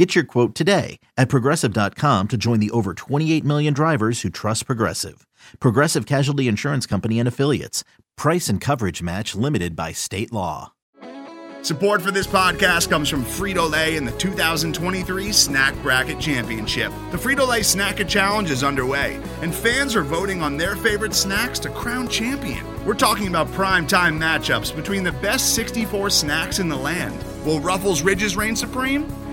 Get your quote today at progressive.com to join the over 28 million drivers who trust Progressive. Progressive Casualty Insurance Company and Affiliates. Price and coverage match limited by state law. Support for this podcast comes from Frito Lay and the 2023 Snack Bracket Championship. The Frito Lay Snacker Challenge is underway, and fans are voting on their favorite snacks to crown champion. We're talking about prime time matchups between the best 64 snacks in the land. Will Ruffles Ridges reign supreme?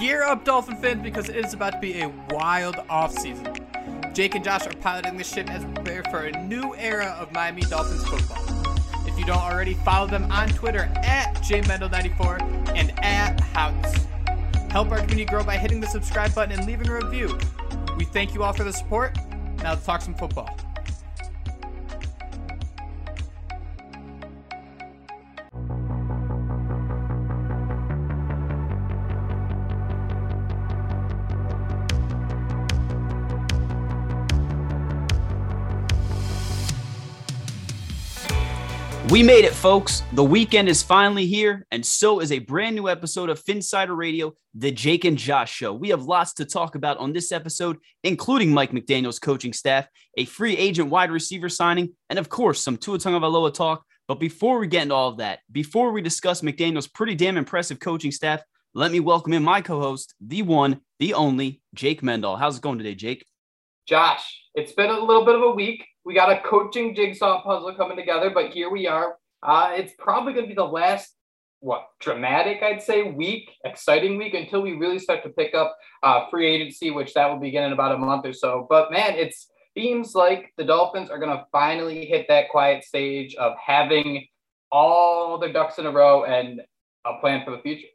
Gear up, Dolphin fans, because it is about to be a wild offseason. Jake and Josh are piloting the ship as we prepare for a new era of Miami Dolphins football. If you don't already, follow them on Twitter at jmendel94 and at House. Help our community grow by hitting the subscribe button and leaving a review. We thank you all for the support. Now let's talk some football. We made it, folks. The weekend is finally here, and so is a brand new episode of Phinsider Radio, the Jake and Josh Show. We have lots to talk about on this episode, including Mike McDaniel's coaching staff, a free agent wide receiver signing, and of course, some Tua Tagovailoa talk. But before we get into all of that, before we discuss McDaniel's pretty damn impressive coaching staff, let me welcome in my co-host, the one, the only, Jake Mendel. How's it going today, Jake? Josh, it's been a little bit of a week. We got a coaching jigsaw puzzle coming together, but here we are. Uh, it's probably going to be the last, what, dramatic, I'd say, week, exciting week until we really start to pick up uh, free agency, which that will begin in about a month or so. But man, it seems like the Dolphins are going to finally hit that quiet stage of having all their ducks in a row and a plan for the future.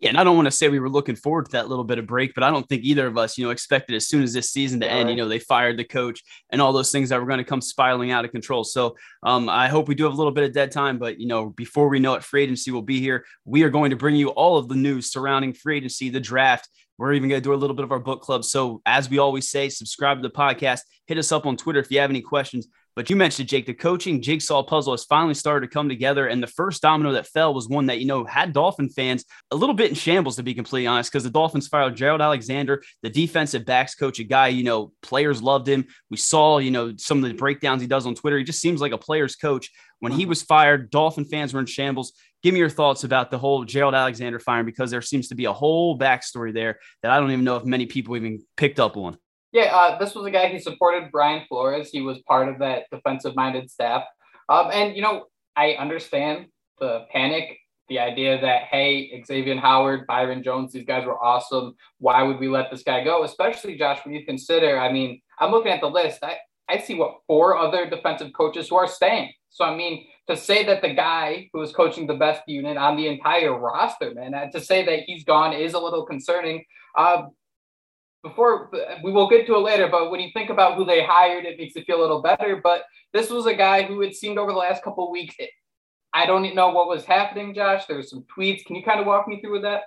Yeah, and I don't want to say we were looking forward to that little bit of break, but I don't think either of us, you know, expected as soon as this season to yeah, end, right. you know, they fired the coach and all those things that were going to come spiraling out of control. So um, I hope we do have a little bit of dead time, but you know, before we know it, free agency will be here. We are going to bring you all of the news surrounding free agency, the draft. We're even going to do a little bit of our book club. So as we always say, subscribe to the podcast, hit us up on Twitter if you have any questions. But you mentioned, Jake, the coaching jigsaw puzzle has finally started to come together. And the first domino that fell was one that, you know, had Dolphin fans a little bit in shambles, to be completely honest, because the Dolphins fired Gerald Alexander, the defensive backs coach, a guy, you know, players loved him. We saw, you know, some of the breakdowns he does on Twitter. He just seems like a player's coach. When he uh-huh. was fired, Dolphin fans were in shambles. Give me your thoughts about the whole Gerald Alexander firing because there seems to be a whole backstory there that I don't even know if many people even picked up on. Yeah, uh, this was a guy who supported Brian Flores. He was part of that defensive minded staff. Um, and, you know, I understand the panic, the idea that, hey, Xavier Howard, Byron Jones, these guys were awesome. Why would we let this guy go? Especially, Josh, when you consider, I mean, I'm looking at the list. I, I see what four other defensive coaches who are staying. So, I mean, to say that the guy who is coaching the best unit on the entire roster, man, uh, to say that he's gone is a little concerning. Uh, before we will get to it later, but when you think about who they hired, it makes it feel a little better. But this was a guy who it seemed over the last couple weeks. I don't know what was happening, Josh. There were some tweets. Can you kind of walk me through with that?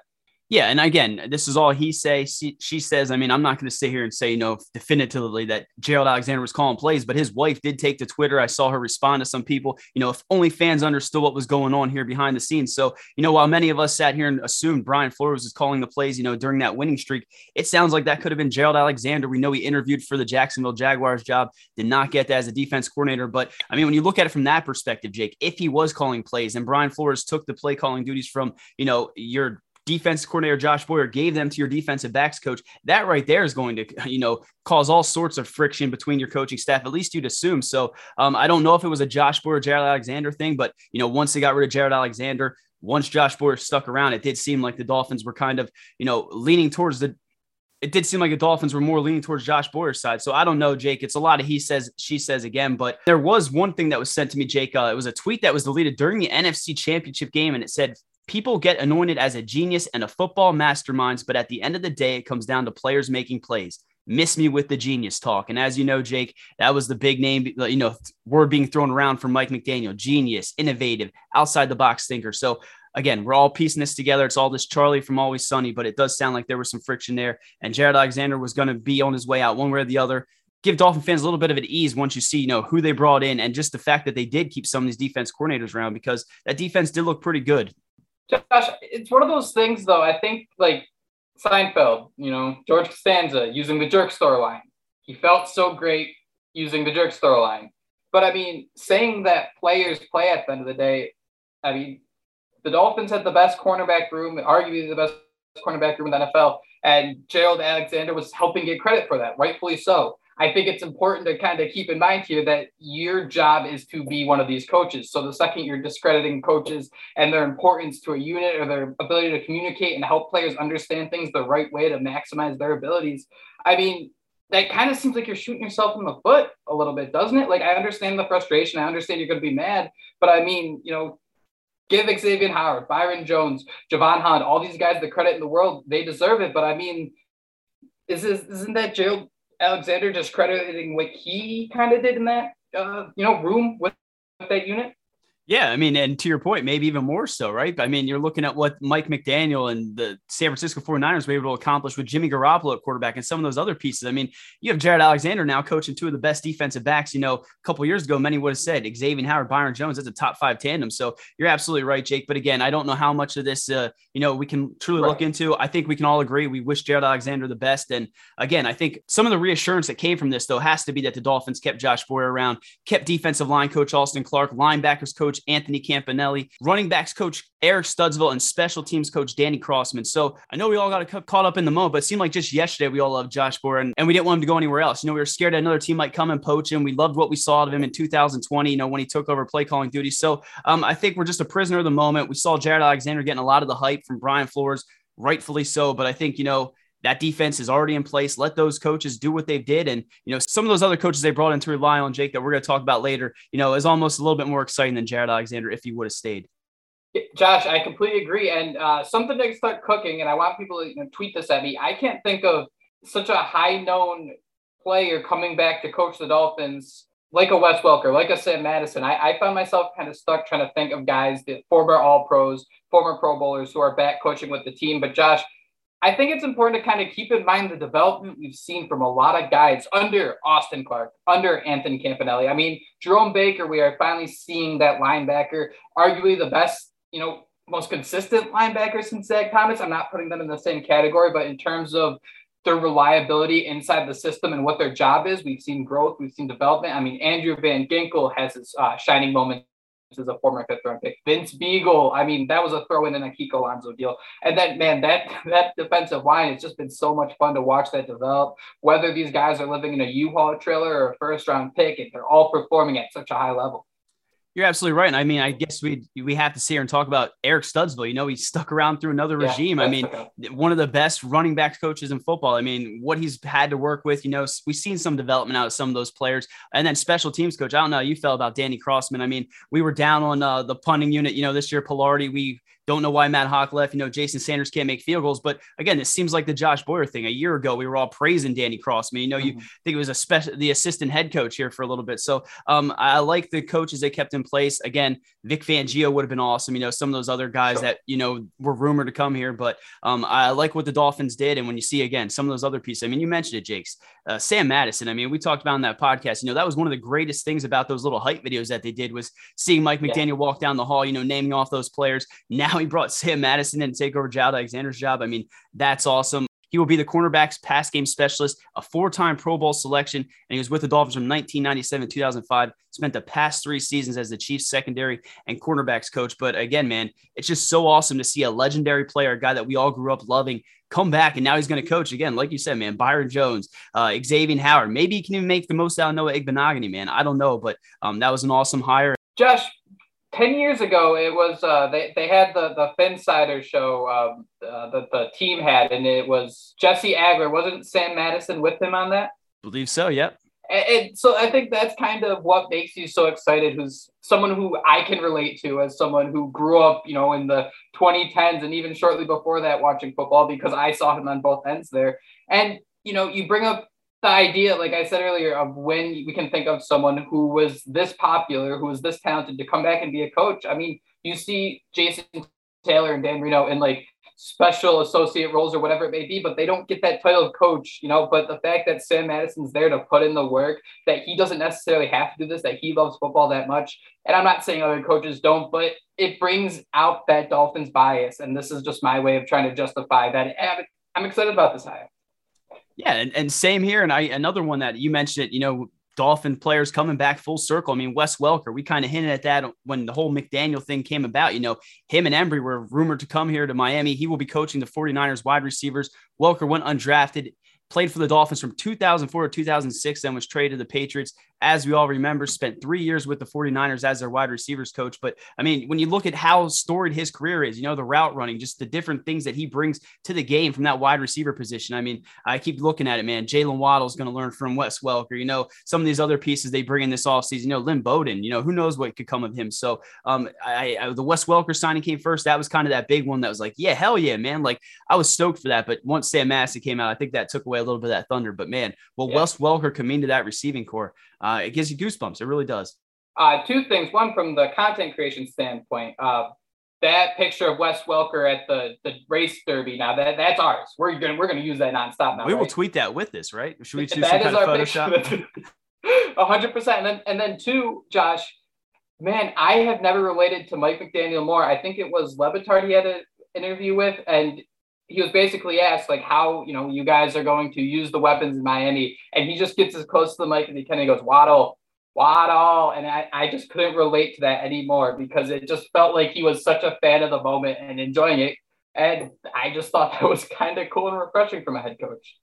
Yeah, and again, this is all he say. She, she says. I mean, I'm not going to sit here and say, you know, definitively that Gerald Alexander was calling plays, but his wife did take to Twitter. I saw her respond to some people. You know, if only fans understood what was going on here behind the scenes. So, you know, while many of us sat here and assumed Brian Flores was calling the plays, you know, during that winning streak, it sounds like that could have been Gerald Alexander. We know he interviewed for the Jacksonville Jaguars job, did not get that as a defense coordinator. But I mean, when you look at it from that perspective, Jake, if he was calling plays and Brian Flores took the play calling duties from, you know, your defense coordinator Josh Boyer gave them to your defensive backs coach, that right there is going to, you know, cause all sorts of friction between your coaching staff. At least you'd assume. So um, I don't know if it was a Josh Boyer, Gerald Alexander thing, but you know, once they got rid of Gerald Alexander, once Josh Boyer stuck around, it did seem like the Dolphins were kind of, you know, leaning towards the it did seem like the Dolphins were more leaning towards Josh Boyer's side. So I don't know, Jake. It's a lot of he says, she says again. But there was one thing that was sent to me, Jake. Uh, it was a tweet that was deleted during the NFC Championship game, and it said, People get anointed as a genius and a football masterminds, but at the end of the day, it comes down to players making plays. Miss me with the genius talk. And as you know, Jake, that was the big name, you know, word being thrown around for Mike McDaniel genius, innovative, outside the box thinker. So again, we're all piecing this together. It's all this Charlie from Always Sunny, but it does sound like there was some friction there. And Gerald Alexander was going to be on his way out one way or the other. Give Dolphin fans a little bit of an ease once you see, you know, who they brought in and just the fact that they did keep some of these defense coordinators around because that defense did look pretty good. Josh, it's one of those things though. I think like Seinfeld, you know, George Costanza using the jerk store line. He felt so great using the jerk store line. But I mean, saying that players play at the end of the day, I mean, the Dolphins had the best cornerback room, arguably the best cornerback room in the NFL, and Gerald Alexander was helping get credit for that, rightfully so. I think it's important to kind of keep in mind here that your job is to be one of these coaches. So the second you're discrediting coaches and their importance to a unit or their ability to communicate and help players understand things the right way to maximize their abilities, I mean, that kind of seems like you're shooting yourself in the foot a little bit, doesn't it? Like I understand the frustration, I understand you're going to be mad, but I mean, you know, give Xavier Howard, Byron Jones, Javon Holland, all these guys the credit in the world. They deserve it. But I mean, is this, isn't that Gerald Alexander discrediting what he kind of did in that uh, you know room with, with that unit? Yeah, I mean, and to your point, maybe even more so, right? I mean, you're looking at what Mike McDaniel and the San Francisco 49ers were able to accomplish with Jimmy Garoppolo at quarterback and some of those other pieces. I mean, you have Gerald Alexander now coaching two of the best defensive backs. You know, a couple years ago, many would have said Xavier Howard, Byron Jones, that's a top five tandem. So you're absolutely right, Jake. But again, I don't know how much of this, uh, you know, we can truly right. look into. I think we can all agree we wish Gerald Alexander the best. And again, I think some of the reassurance that came from this, though, has to be that the Dolphins kept Josh Boyer around, kept defensive line coach Austin Clark, linebackers coach Anthony Campanelli, running backs coach Eric Studesville, and special teams coach Danny Crossman. So I know we all got caught up in the moment, but it seemed like just yesterday we all loved Josh Boyer and, we didn't want him to go anywhere else. You know, we were scared that another team might come and poach him. We loved what we saw out of him in 2020, you know, when he took over play calling duty. So um, I think we're just a prisoner of the moment. We saw Gerald Alexander getting a lot of the hype from Brian Flores, rightfully so. But I think, you know, that defense is already in place. Let those coaches do what they did. And, you know, some of those other coaches they brought in to rely on Jake that we're going to talk about later, you know, is almost a little bit more exciting than Gerald Alexander if he would have stayed. Josh, I completely agree. And uh, something to start cooking, and I want people to you know, tweet this at me. I can't think of such a high known player coming back to coach the Dolphins like a Wes Welker, like a Sam Madison. I, I found myself kind of stuck trying to think of guys, the former All Pros, former Pro Bowlers who are back coaching with the team. But Josh, I think it's important to kind of keep in mind the development we've seen from a lot of guys under Austin Clark, under Anthony Campanelli. I mean, Jerome Baker, we are finally seeing that linebacker, arguably the best you know, most consistent linebackers since Zach Thomas. I'm not putting them in the same category, but in terms of their reliability inside the system and what their job is, we've seen growth, we've seen development. I mean, Andrew Van Ginkel has his uh, shining moment as a former fifth round pick. Vince Biegel, I mean, that was a throw in in a Kiko Alonso deal. And then, man, that that defensive line, it's just been so much fun to watch that develop. Whether these guys are living in a U-Haul trailer or a first round pick, and they're all performing at such a high level. You're absolutely right. And I mean, I guess we we have to sit here and talk about Eric Studesville. You know, he stuck around through another yeah, regime. I mean, one of the best running backs coaches in football. I mean, what he's had to work with, you know, we've seen some development out of some of those players. And then special teams coach. I don't know how you felt about Danny Crossman. I mean, we were down on uh, the punting unit, you know, this year, Palardy. We don't know why Matt Haack left. You know, Jason Sanders can't make field goals. But again, it seems like the Josh Boyer thing. A year ago, we were all praising Danny Crossman. You know, you mm-hmm. think it was a special the assistant head coach here for a little bit. So um, I like the coaches they kept in place. Again, Vic Fangio would have been awesome. You know, some of those other guys that you know were rumored to come here. But um, I like what the Dolphins did. And when you see again some of those other pieces, I mean, you mentioned it, Jakes. Uh, Sam Madison. I mean, we talked about in that podcast. You know, that was one of the greatest things about those little hype videos that they did was seeing Mike McDaniel yeah. walk down the hall. You know, naming off those players. Now he brought Sam Madison didn't take over Gerald Alexander's job. I mean, that's awesome. He will be the cornerback's pass game specialist, a four time Pro Bowl selection, and he was with the Dolphins from 1997 2005. Spent the past three seasons as the Chiefs secondary and cornerbacks coach. But again, man, it's just so awesome to see a legendary player, a guy that we all grew up loving, come back and now he's going to coach again. Like you said, man, Byron Jones, uh, Xavier Howard. Maybe he can even make the most out of Noah Igbinoghene, man. I don't know, but um, that was an awesome hire. Josh, 10 years ago, it was, uh, they, they had the, the Phinsider show um, uh, that the team had, and it was Jesse Agler. Wasn't Sam Madison with him on that? Believe so, yep. And, and so I think that's kind of what makes you so excited. Who's someone who I can relate to as someone who grew up, you know, in the 2010s and even shortly before that watching football because I saw him on both ends there. And you know, you bring up the idea, like I said earlier, of when we can think of someone who was this popular, who was this talented to come back and be a coach. I mean, you see Jason Taylor and Dan Marino in like special associate roles or whatever it may be, but they don't get that title of coach, you know. But the fact that Sam Madison's there to put in the work, that he doesn't necessarily have to do this, that he loves football that much. And I'm not saying other coaches don't, but it brings out that Dolphins bias. And this is just my way of trying to justify that. I'm excited about this hire. Yeah, and, and same here. And I another one that you mentioned it, you know, Dolphin players coming back full circle. I mean, Wes Welker, we kind of hinted at that when the whole McDaniel thing came about. You know, him and Embree were rumored to come here to Miami. He will be coaching the 49ers wide receivers. Welker went undrafted, played for the Dolphins from 2004 to 2006, then was traded to the Patriots as we all remember, spent three years with the 49ers as their wide receivers coach. But I mean, when you look at how storied his career is, you know, the route running, just the different things that he brings to the game from that wide receiver position. I mean, I keep looking at it, man. Jaylen Waddle is going to learn from Wes Welker. You know, some of these other pieces they bring in this offseason, you know, Lynn Bowden, you know, who knows what could come of him. So um, I, I, the Wes Welker signing came first. That was kind of that big one that was like, yeah, hell yeah, man. Like I was stoked for that. But once Sam Massey came out, I think that took away a little bit of that thunder. But man, well, yeah. Wes Welker coming to that receiving core uh, it gives you goosebumps. It really does. Uh, two things. One, from the content creation standpoint, uh, that picture of Wes Welker at the, the race derby. Now that that's ours. We're gonna we're gonna use that nonstop now. We right? will tweet that with this, right? Should we choose some kind of Photoshop? A hundred percent. And then and then two, Josh, man, I have never related to Mike McDaniel more. I think it was Le Batard he had an interview with, and he was basically asked like how you know you guys are going to use the weapons in Miami, and he just gets as close to the mic as he can. And he goes Waddle, Waddle, and I, I just couldn't relate to that anymore because it just felt like he was such a fan of the moment and enjoying it, and I just thought that was kind of cool and refreshing from a head coach.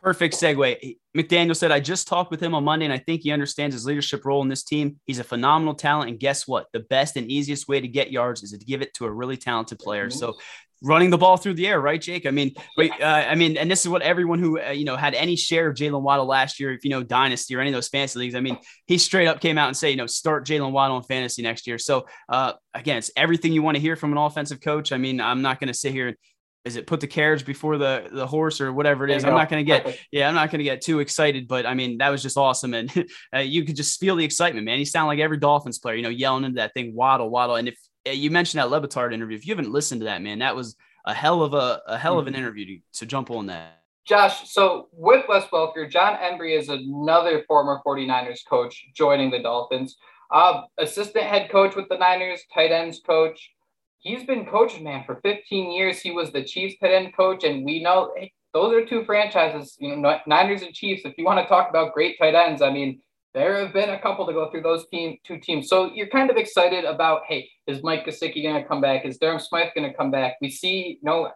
Perfect segue. McDaniel said, I just talked with him on Monday, and I think he understands his leadership role in this team. He's a phenomenal talent. And guess what? The best and easiest way to get yards is to give it to a really talented player. Mm-hmm. So running the ball through the air, right, Jake? I mean, uh, I mean, and this is what everyone who uh, you know had any share of Jaylen Waddle last year, if you know Dynasty or any of those fantasy leagues, I mean, he straight up came out and say, you know, start Jaylen Waddle in fantasy next year. So uh, again, it's everything you want to hear from an offensive coach. I mean, I'm not going to sit here. Is it put the carriage before the the horse or whatever it is? I'm not going to get yeah, I'm not going to get too excited, but I mean that was just awesome, and uh, you could just feel the excitement, man. You sound like every Dolphins player, you know, yelling into that thing, Waddle, Waddle, and if you mentioned that Le Batard interview. If you haven't listened to that, man, that was a hell of a, a hell of an mm-hmm. interview to, to jump on that. Josh, so with Wes Welker, Jon Embree is another former 49ers coach joining the Dolphins. Uh, assistant head coach with the Niners, tight ends coach. He's been coaching, man, for 15 years. He was the Chiefs tight end coach, and we know hey, those are two franchises, you know, Niners and Chiefs. If you want to talk about great tight ends, I mean, there have been a couple to go through those team two teams. So you're kind of excited about, hey, is Mike Gesicki going to come back? Is Durham Smythe going to come back? We see, you know,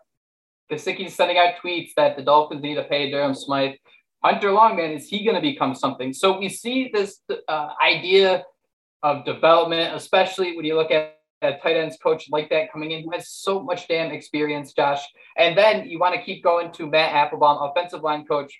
Gesicki's sending out tweets that the Dolphins need to pay Durham Smythe. Hunter Longman, is he going to become something? So we see this uh, idea of development, especially when you look at a tight ends coach like that coming in who has so much damn experience, Josh. And then you want to keep going to Matt Applebaum, offensive line coach,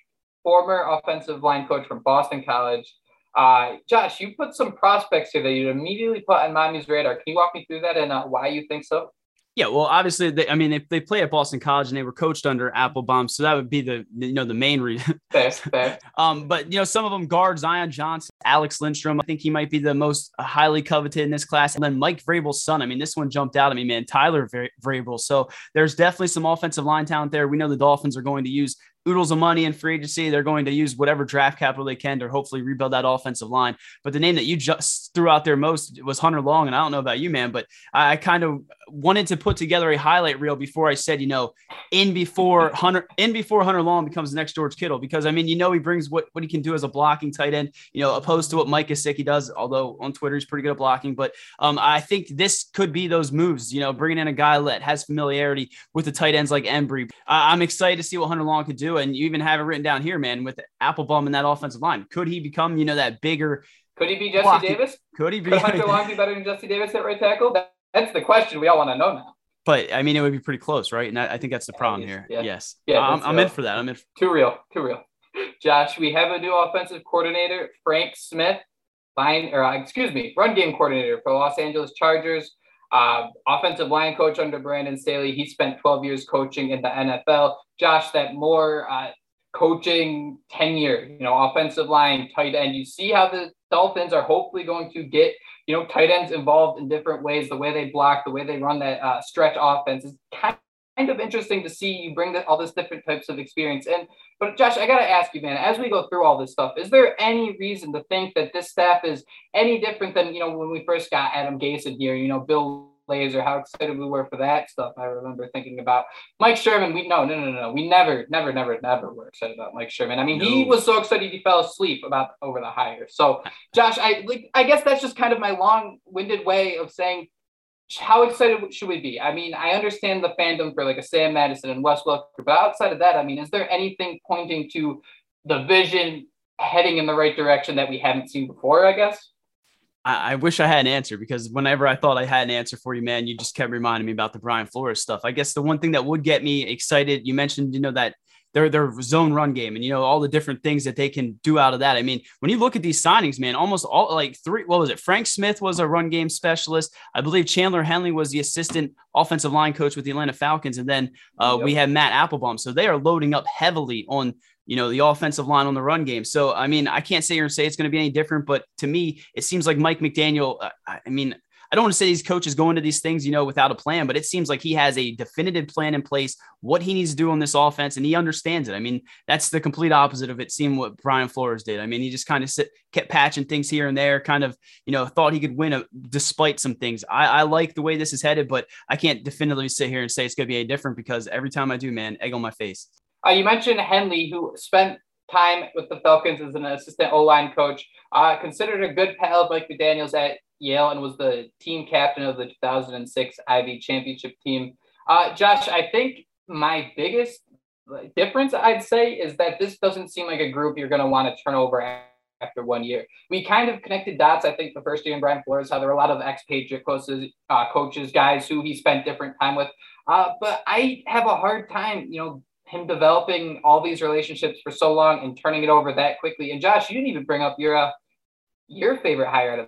former offensive line coach from Boston College. Uh, Josh, you put some prospects here that you immediately put on Miami's radar. Can you walk me through that and uh, why you think so? Yeah, well, obviously, they, I mean, they, they play at Boston College and they were coached under Applebaum, so that would be the you know the main reason. Fair, fair. um, but you know, some of them guard Zion Johnson, Alec Lindstrom. I think he might be the most highly coveted in this class, and then Mike Vrabel's son. I mean, this one jumped out at me, man. Tyler Vrabel. So there's definitely some offensive line talent there. We know the Dolphins are going to use oodles of money in free agency. They're going to use whatever draft capital they can to hopefully rebuild that offensive line. But the name that you just threw out there most was Hunter Long. And I don't know about you, man, but I kind of wanted to put together a highlight reel before I said, you know, in before Hunter, in before Hunter Long becomes the next George Kittle, because I mean, you know, he brings what, what he can do as a blocking tight end, you know, opposed to what Mike Gesicki does, although on Twitter he's pretty good at blocking. But um, I think this could be those moves, you know, bringing in a guy that has familiarity with the tight ends like Embree. I'm excited to see what Hunter Long could do. And you even have it written down here, man, with Applebaum in that offensive line. Could he become, you know, that bigger? Could he be Jesse? Davis? Could he be? Could Hunter Long be better than Jesse Davis at right tackle? That, that's the question we all want to know now. But I mean, it would be pretty close, right? And I, I think that's the problem here. Yeah. Yes. Yeah. I'm, I'm in for that. I'm in. For- too real. Too real. Josh, we have a new offensive coordinator, Frank Smith, line or uh, excuse me, run game coordinator for Los Angeles Chargers. Uh, offensive line coach under Brandon Staley. He spent 12 years coaching in the NFL. Josh, that more uh, coaching tenure, you know, offensive line, tight end. You see how the Dolphins are hopefully going to get, you know, tight ends involved in different ways. The way they block, the way they run that uh, stretch offense is kind kind of interesting to see you bring the, all this different types of experience in. But Josh, I got to ask you, man, as we go through all this stuff, is there any reason to think that this staff is any different than, you know, when we first got Adam Gase in here, you know, Bill Lazor, how excited we were for that stuff. I remember thinking about Mike Sherman. We no, no, no, no. We never, never, never, never were excited about Mike Sherman. I mean, no. he was so excited he fell asleep about over the hire. So, Josh, I like. I guess that's just kind of my long-winded way of saying how excited should we be? I mean, I understand the fandom for like a Sam Madison and Wes Welker, but outside of that, I mean, is there anything pointing to the vision heading in the right direction that we haven't seen before? I guess. I, I wish I had an answer because whenever I thought I had an answer for you, man, you just kept reminding me about the Brian Flores stuff. I guess the one thing that would get me excited, you mentioned, you know, that their their zone run game and you know all the different things that they can do out of that. I mean, when you look at these signings, man, almost all like three. What was it? Frank Smith was a run game specialist. I believe Chandler Henley was the assistant offensive line coach with the Atlanta Falcons, and then uh, yep. we have Matt Applebaum. So they are loading up heavily on you know, the offensive line on the run game. So, I mean, I can't sit here and say it's going to be any different, but to me, it seems like Mike McDaniel, uh, I mean, I don't want to say these coaches go into these things, you know, without a plan, but it seems like he has a definitive plan in place, what he needs to do on this offense, and he understands it. I mean, that's the complete opposite of it seeing what Brian Flores did. I mean, he just kind of sit, kept patching things here and there, kind of, you know, thought he could win a, despite some things. I, I like the way this is headed, but I can't definitively sit here and say it's going to be any different because every time I do, man, egg on my face. Uh, you mentioned Henley, who spent time with the Falcons as an assistant O line coach, uh, considered a good pal of Mike McDaniels at Yale and was the team captain of the 2006 Ivy Championship team. Uh, Josh, I think my biggest difference, I'd say, is that this doesn't seem like a group you're going to want to turn over after one year. We kind of connected dots, I think, the first year in Brian Flores, how there were a lot of ex-Patriot coaches, uh, coaches, guys who he spent different time with. Uh, but I have a hard time, you know, him developing all these relationships for so long and turning it over that quickly. And Josh, you didn't even bring up your uh, your favorite hire out of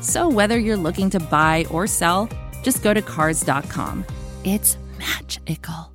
So whether you're looking to buy or sell, just go to cars.com. It's magical.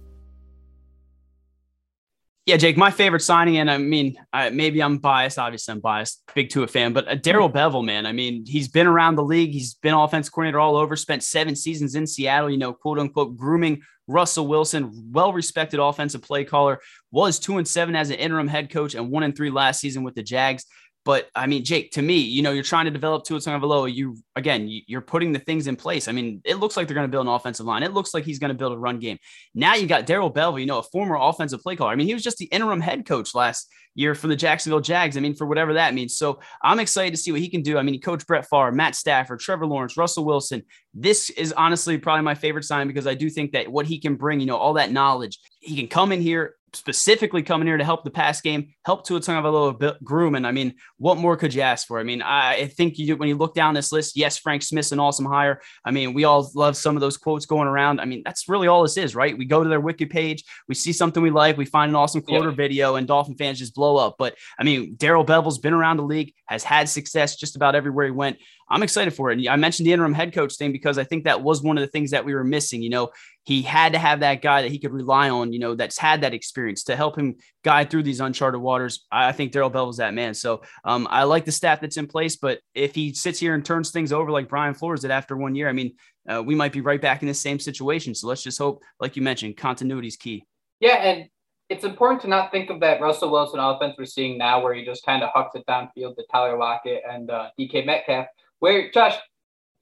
Yeah, Jake, my favorite signing, and I mean, I, maybe I'm biased. Obviously, I'm biased, big Tua fan, but uh, Darrell Bevell, man. I mean, he's been around the league. He's been offense coordinator all over. Spent seven seasons in Seattle. You know, quote unquote, grooming Russell Wilson, well respected offensive play caller. Was two and seven as an interim head coach, and one and three last season with the Jags. But I mean, Jake, to me, you know, you're trying to develop Tua Tagovailoa. You again, you're putting the things in place. I mean, it looks like they're going to build an offensive line. It looks like he's going to build a run game. Now you got Darrell Bevell, you know, a former offensive play caller. I mean, he was just the interim head coach last year for the Jacksonville Jags. I mean, for whatever that means. So I'm excited to see what he can do. I mean, he coached Brett Favre, Matt Stafford, Trevor Lawrence, Russell Wilson, this is honestly probably my favorite sign because I do think that what he can bring, you know, all that knowledge, he can come in here, specifically coming here to help the pass game, help to a ton of a little bit groom. And I mean, what more could you ask for? I mean, I think you when you look down this list, yes, Frank Smith's an awesome hire. I mean, we all love some of those quotes going around. I mean, that's really all this is, right? We go to their wiki page, we see something we like, we find an awesome quote yeah. or video, and Dolphin fans just blow up. But I mean, Darrell Bevell's been around the league, has had success just about everywhere he went. I'm excited for it. And I mentioned the interim head coach thing because I think that was one of the things that we were missing. You know, he had to have that guy that he could rely on, you know, that's had that experience to help him guide through these uncharted waters. I think Daryl Bell is that man. So um, I like the staff that's in place, but if he sits here and turns things over like Brian Flores did after one year, I mean, uh, we might be right back in the same situation. So let's just hope, like you mentioned, continuity is key. Yeah, and it's important to not think of that Russell Wilson offense we're seeing now, where he just kind of hucks it downfield to Tyler Lockett and uh, DK Metcalf. Where Josh,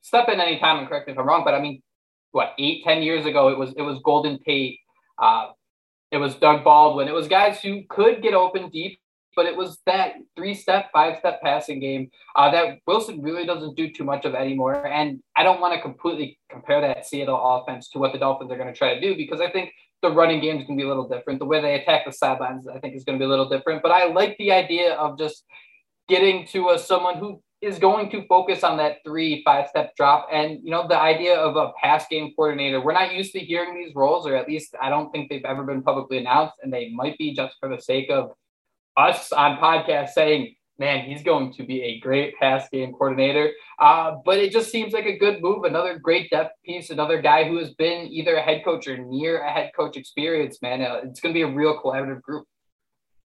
step in anytime and correct me if I'm wrong, but I mean, what eight, ten years ago, it was it was Golden Tate, uh, it was Doug Baldwin, it was guys who could get open deep, but it was that three step, five step passing game uh, that Wilson really doesn't do too much of anymore. And I don't want to completely compare that Seattle offense to what the Dolphins are going to try to do because I think the running game is going to be a little different. The way they attack the sidelines, I think, is going to be a little different. But I like the idea of just getting to a, someone who is going to focus on that three, five step drop. And, you know, the idea of a pass game coordinator, we're not used to hearing these roles, or at least I don't think they've ever been publicly announced. And they might be just for the sake of us on podcast saying, man, he's going to be a great pass game coordinator. Uh, but it just seems like a good move. Another great depth piece, another guy who has been either a head coach or near a head coach experience, man. Uh, it's going to be a real collaborative group.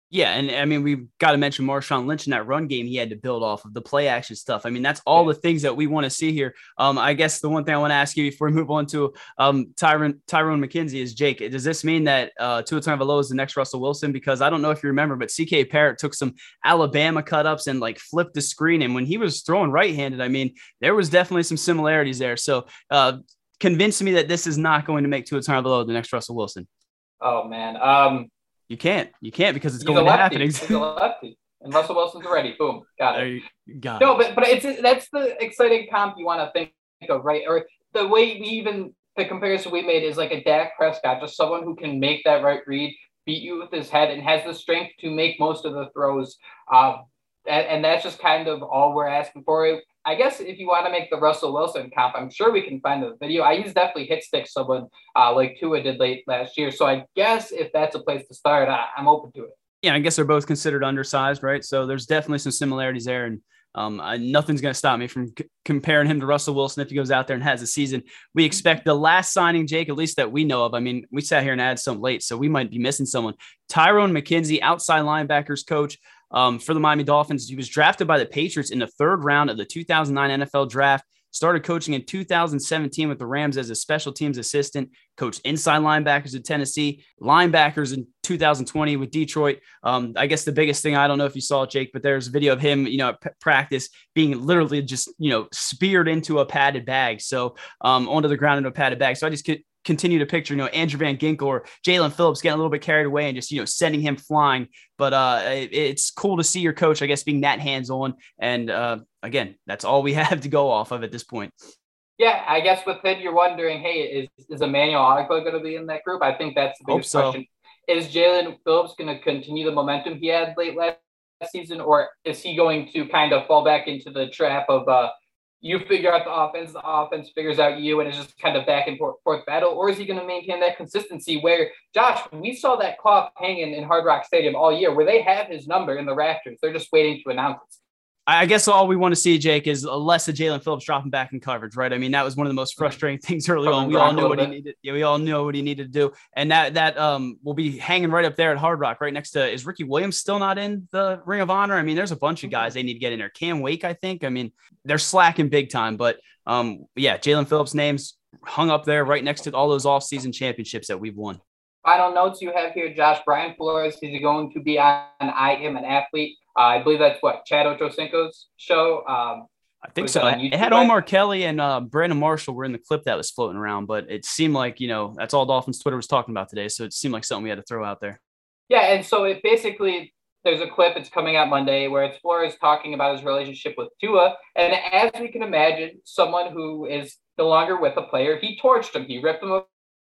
Yeah, and I mean we've got to mention Marshawn Lynch in that run game. He had to build off of the play action stuff. I mean that's all the things that we want to see here. Um, I guess the one thing I want to ask you before we move on to um Tyrone Tyrone McKenzie is Jake. Does this mean that uh, Tua Tagovailoa is the next Russell Wilson? Because I don't know if you remember, but CK Parrott took some Alabama cut ups and like flipped the screen, and when he was throwing right handed, I mean there was definitely some similarities there. So uh, convince me that this is not going to make Tua Tagovailoa the next Russell Wilson. Oh man. Um you can't. You can't because it's He's going to happen. He's a lefty. And Russell Wilson's ready. Boom. Got it. Got no, but but it's that's the exciting comp you want to think of, right? Or the way we even the comparison we made is like a Dak Prescott, just someone who can make that right read, beat you with his head, and has the strength to make most of the throws. Uh, and, and that's just kind of all we're asking for. I guess if you want to make the Russell Wilson comp, I'm sure we can find the video. I use definitely hit stick someone uh, like Tua did late last year. So I guess if that's a place to start, I, am open to it. Yeah, I guess they're both considered undersized, right? So there's definitely some similarities there, and um, I, nothing's going to stop me from c- comparing him to Russell Wilson if he goes out there and has a season. We expect the last signing, Jake, at least that we know of. I mean, we sat here and added some late, so we might be missing someone. Tyrone McKenzie, outside linebackers coach um, for the Miami Dolphins. He was drafted by the Patriots in the third round of the 2009 NFL draft. Started coaching in 2017 with the Rams as a special teams assistant. Coached inside linebackers at Tennessee, linebackers in 2020 with Detroit. Um, I guess the biggest thing I don't know if you saw it, Jake, but there's a video of him, you know, p- practice being literally just you know speared into a padded bag, so um, onto the ground in a padded bag. So I just could continue to picture, you know, Andrew Van Ginkel or Jaelan Phillips getting a little bit carried away and just, you know, sending him flying. But uh, it, it's cool to see your coach, I guess, being that hands on. And uh, again, that's all we have to go off of at this point. Yeah, I guess with it, you're wondering, hey, is, is Emmanuel Ogbah going to be in that group? I think that's the biggest so. question. Is Jaelan Phillips going to continue the momentum he had late last season, or is he going to kind of fall back into the trap of uh, you figure out the offense, the offense figures out you, and it's just kind of back and forth, forth battle? Or is he going to maintain that consistency where, Josh, we saw that clock hanging in Hard Rock Stadium all year where they have his number in the rafters. They're just waiting to announce it. I guess all we want to see, Jake, is less of Jaelan Phillips dropping back in coverage, right? I mean, that was one of the most frustrating things early on. We all knew what he needed. Yeah, we all knew what he needed to do, and that that um will be hanging right up there at Hard Rock, right next to. Is Ricky Williams still not in the Ring of Honor? I mean, there's a bunch of guys they need to get in there. Cam Wake, I think. I mean, they're slacking big time, but um, yeah, Jaelan Phillips' name's hung up there right next to all those off-season championships that we've won. Final notes you have here, Josh Brian Flores. He's going to be on I Am an Athlete. Uh, I believe that's what Chad Ochocinco's show. Um, I think so. It had Omar Kelly and uh, Brandon Marshall were in the clip that was floating around, but it seemed like you know that's all Dolphins Twitter was talking about today. So it seemed like something we had to throw out there. Yeah, and so it basically there's a clip it's coming out Monday where it's Flores talking about his relationship with Tua. And as we can imagine, someone who is no longer with a player, he torched him, he ripped him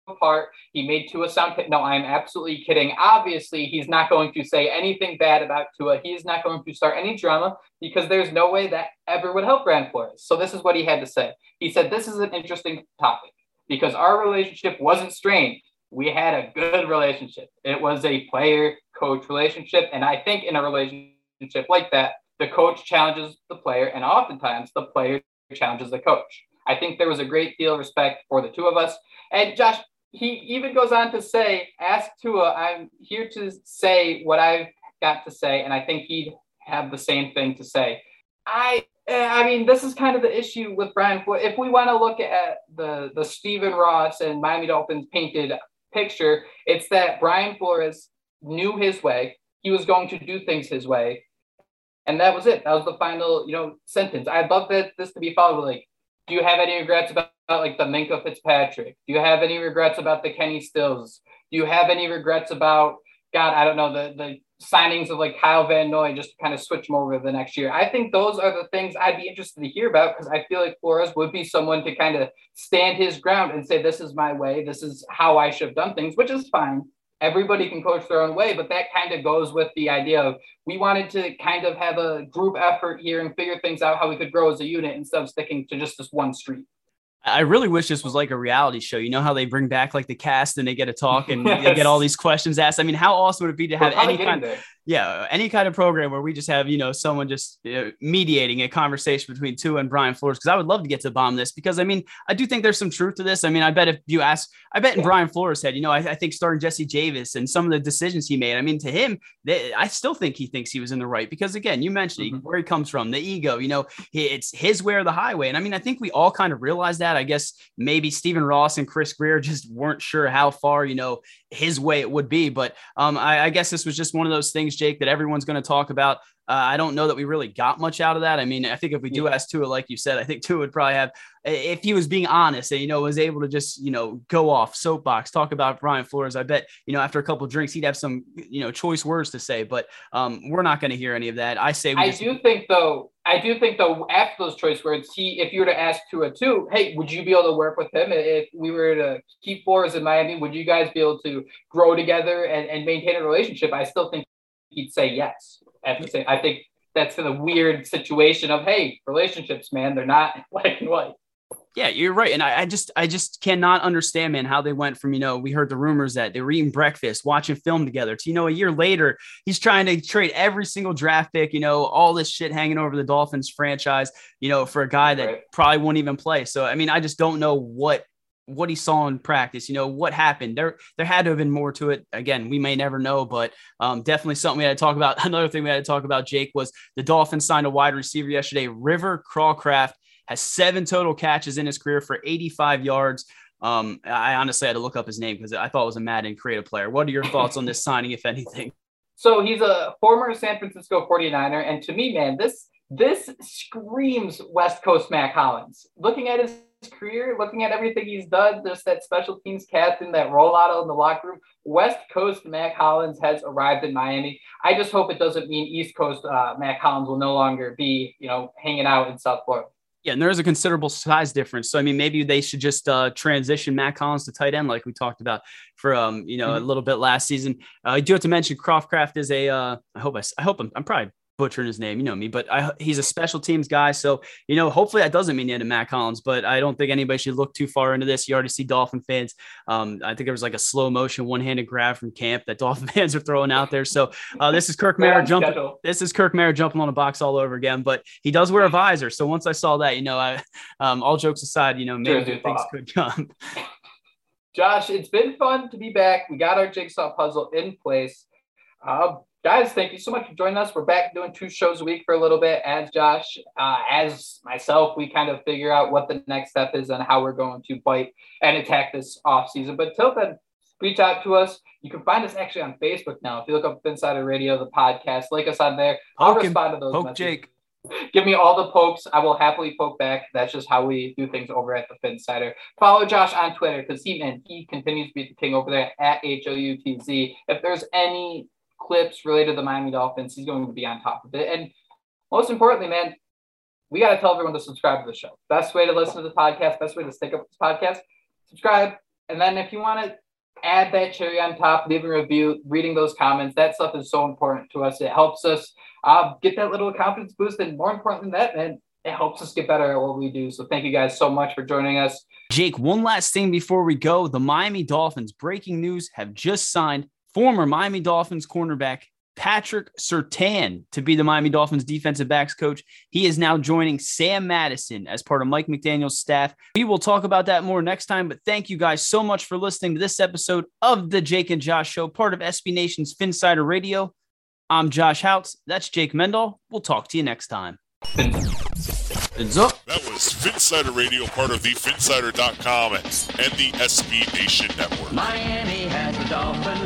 apart. He made Tua sound. No, I'm absolutely kidding. Obviously, he's not going to say anything bad about Tua. He is not going to start any drama because there's no way that ever would help Brian Flores. So this is what he had to say. He said, "This is an interesting topic because our relationship wasn't strained. We had a good relationship. It was a player-coach relationship, and I think in a relationship like that, the coach challenges the player, and oftentimes the player challenges the coach." I think there was a great deal of respect for the two of us. And Josh, he even goes on to say, ask Tua, I'm here to say what I've got to say. And I think he'd have the same thing to say. I I mean, this is kind of the issue with Brian. If we want to look at the the Stephen Ross and Miami Dolphins painted picture, it's that Brian Flores knew his way. He was going to do things his way, and that was it. That was the final, you know, sentence. I'd love that this to be followed with like, do you have any regrets about, about like the Minkah Fitzpatrick? Do you have any regrets about the Kenny Stills? Do you have any regrets about God? I don't know the the signings of like Kyle Van Noy just to kind of switch them over the next year. I think those are the things I'd be interested to hear about because I feel like Flores would be someone to kind of stand his ground and say, this is my way. This is how I should have done things, which is fine everybody can coach their own way, but that kind of goes with the idea of we wanted to kind of have a group effort here and figure things out how we could grow as a unit instead of sticking to just this one street. I really wish this was like a reality show. You know how they bring back like the cast and they get to talk and yes. they get all these questions asked. I mean, how awesome would it be to have any kind of yeah, any kind of program where we just have, you know, someone just know, mediating a conversation between two and Brian Flores. Cause I would love to get to bomb this because I mean, I do think there's some truth to this. I mean, I bet if you ask, I bet in Brian Flores' head, you know, I, I, think starting Jesse Davis and some of the decisions he made, I mean, to him, they, I still think he thinks he was in the right because again, you mentioned mm-hmm. where he comes from, the ego, you know, it's his way or the highway. And I mean, I think we all kind of realize that. I guess maybe Stephen Ross and Chris Grier just weren't sure how far, you know, his way it would be. But um, I, I guess this was just one of those things, Jake, that everyone's going to talk about. Uh, I don't know that we really got much out of that. I mean, I think if we do yeah. ask Tua, like you said, I think Tua would probably have, if he was being honest and, you know, was able to just, you know, go off soapbox, talk about Brian Flores. I bet, you know, after a couple drinks, he'd have some, you know, choice words to say, but um, we're not going to hear any of that. I say, I just- do think though, I do think though, after those choice words, he, if you were to ask Tua too, hey, would you be able to work with him if we were to keep Flores in Miami? Would you guys be able to grow together and, and maintain a relationship? I still think he'd say yes. At the same, I think that's the weird situation of hey, relationships, man, they're not black and white. Yeah, you're right. And I, I, just I just cannot understand, man, how they went from, you know, we heard the rumors that they were eating breakfast, watching film together to, you know, a year later, he's trying to trade every single draft pick, you know, all this shit hanging over the Dolphins franchise, you know, for a guy that right. probably won't even play. So I mean, I just don't know what what he saw in practice, you know, what happened. There, there had to have been more to it. Again, we may never know, but um, definitely something we had to talk about. Another thing we had to talk about, Jake, was the Dolphins signed a wide receiver yesterday. River Cracraft has seven total catches in his career for 85 yards. Um, I honestly had to look up his name because I thought it was a Madden creative player. What are your thoughts on this signing, if anything? So he's a former San Francisco 49er. And to me, man, this this screams West Coast Mack Hollins. Looking at his career, looking at everything he's done, there's that special teams captain, that rollout in the locker room, West Coast Mack Hollins has arrived in Miami. I just hope it doesn't mean East Coast uh, Mack Hollins will no longer be, you know, hanging out in South Florida. Yeah, and there is a considerable size difference. So I mean, maybe they should just uh, transition Matt Collins to tight end, like we talked about for um, you know, mm-hmm. a little bit last season. Uh, I do have to mention Cracraft is a. Uh, I hope I, I hope I'm, I'm probably butchering his name. You know me, but I, he's a special teams guy. So, you know, hopefully that doesn't mean the end of Mack Hollins, but I don't think anybody should look too far into this. You already see Dolphin fans. Um, I think there was like a slow motion one handed grab from camp that Dolphin fans are throwing out there. So, uh, this is Kirk Mara jumping. This is Kirk Mara jumping on a box all over again, but he does wear a visor. So once I saw that, you know, I, um, all jokes aside, you know, maybe things could come. Josh, it's been fun to be back. We got our jigsaw puzzle in place. Uh, guys, thank you so much for joining us. We're back doing two shows a week for a little bit. As Josh, uh, as myself, we kind of figure out what the next step is and how we're going to bite and attack this off season. But till then, reach out to us. You can find us actually on Facebook now. If you look up Insider Radio, the podcast, like us on there. I'll respond to those. Poke messages. Jake. Give me all the pokes. I will happily poke back. That's just how we do things over at the Phinsider. Follow Josh on Twitter because he man he continues to be the king over there at H O U T Z. If there's any clips related to the Miami Dolphins, he's going to be on top of it. And most importantly, man, we got to tell everyone to subscribe to the show. Best way to listen to the podcast, best way to stick up this podcast, subscribe. And then if you want to add that cherry on top, leave a review, reading those comments, that stuff is so important to us. It helps us uh, get that little confidence boost. And more important than that, man, it helps us get better at what we do. So thank you guys so much for joining us. Jake, one last thing before we go. The Miami Dolphins, breaking news, have just signed former Miami Dolphins cornerback Patrick Surtain to be the Miami Dolphins defensive backs coach. He is now joining Sam Madison as part of Mike McDaniel's staff. We will talk about that more next time, but thank you guys so much for listening to this episode of the Jake and Josh Show, part of SB Nation's Phinsider Radio. I'm Josh Houts. That's Jake Mendel. We'll talk to you next time. Fins up. That was Phinsider Radio, part of the Phinsider.com and the SB Nation Network. Miami has the Dolphins,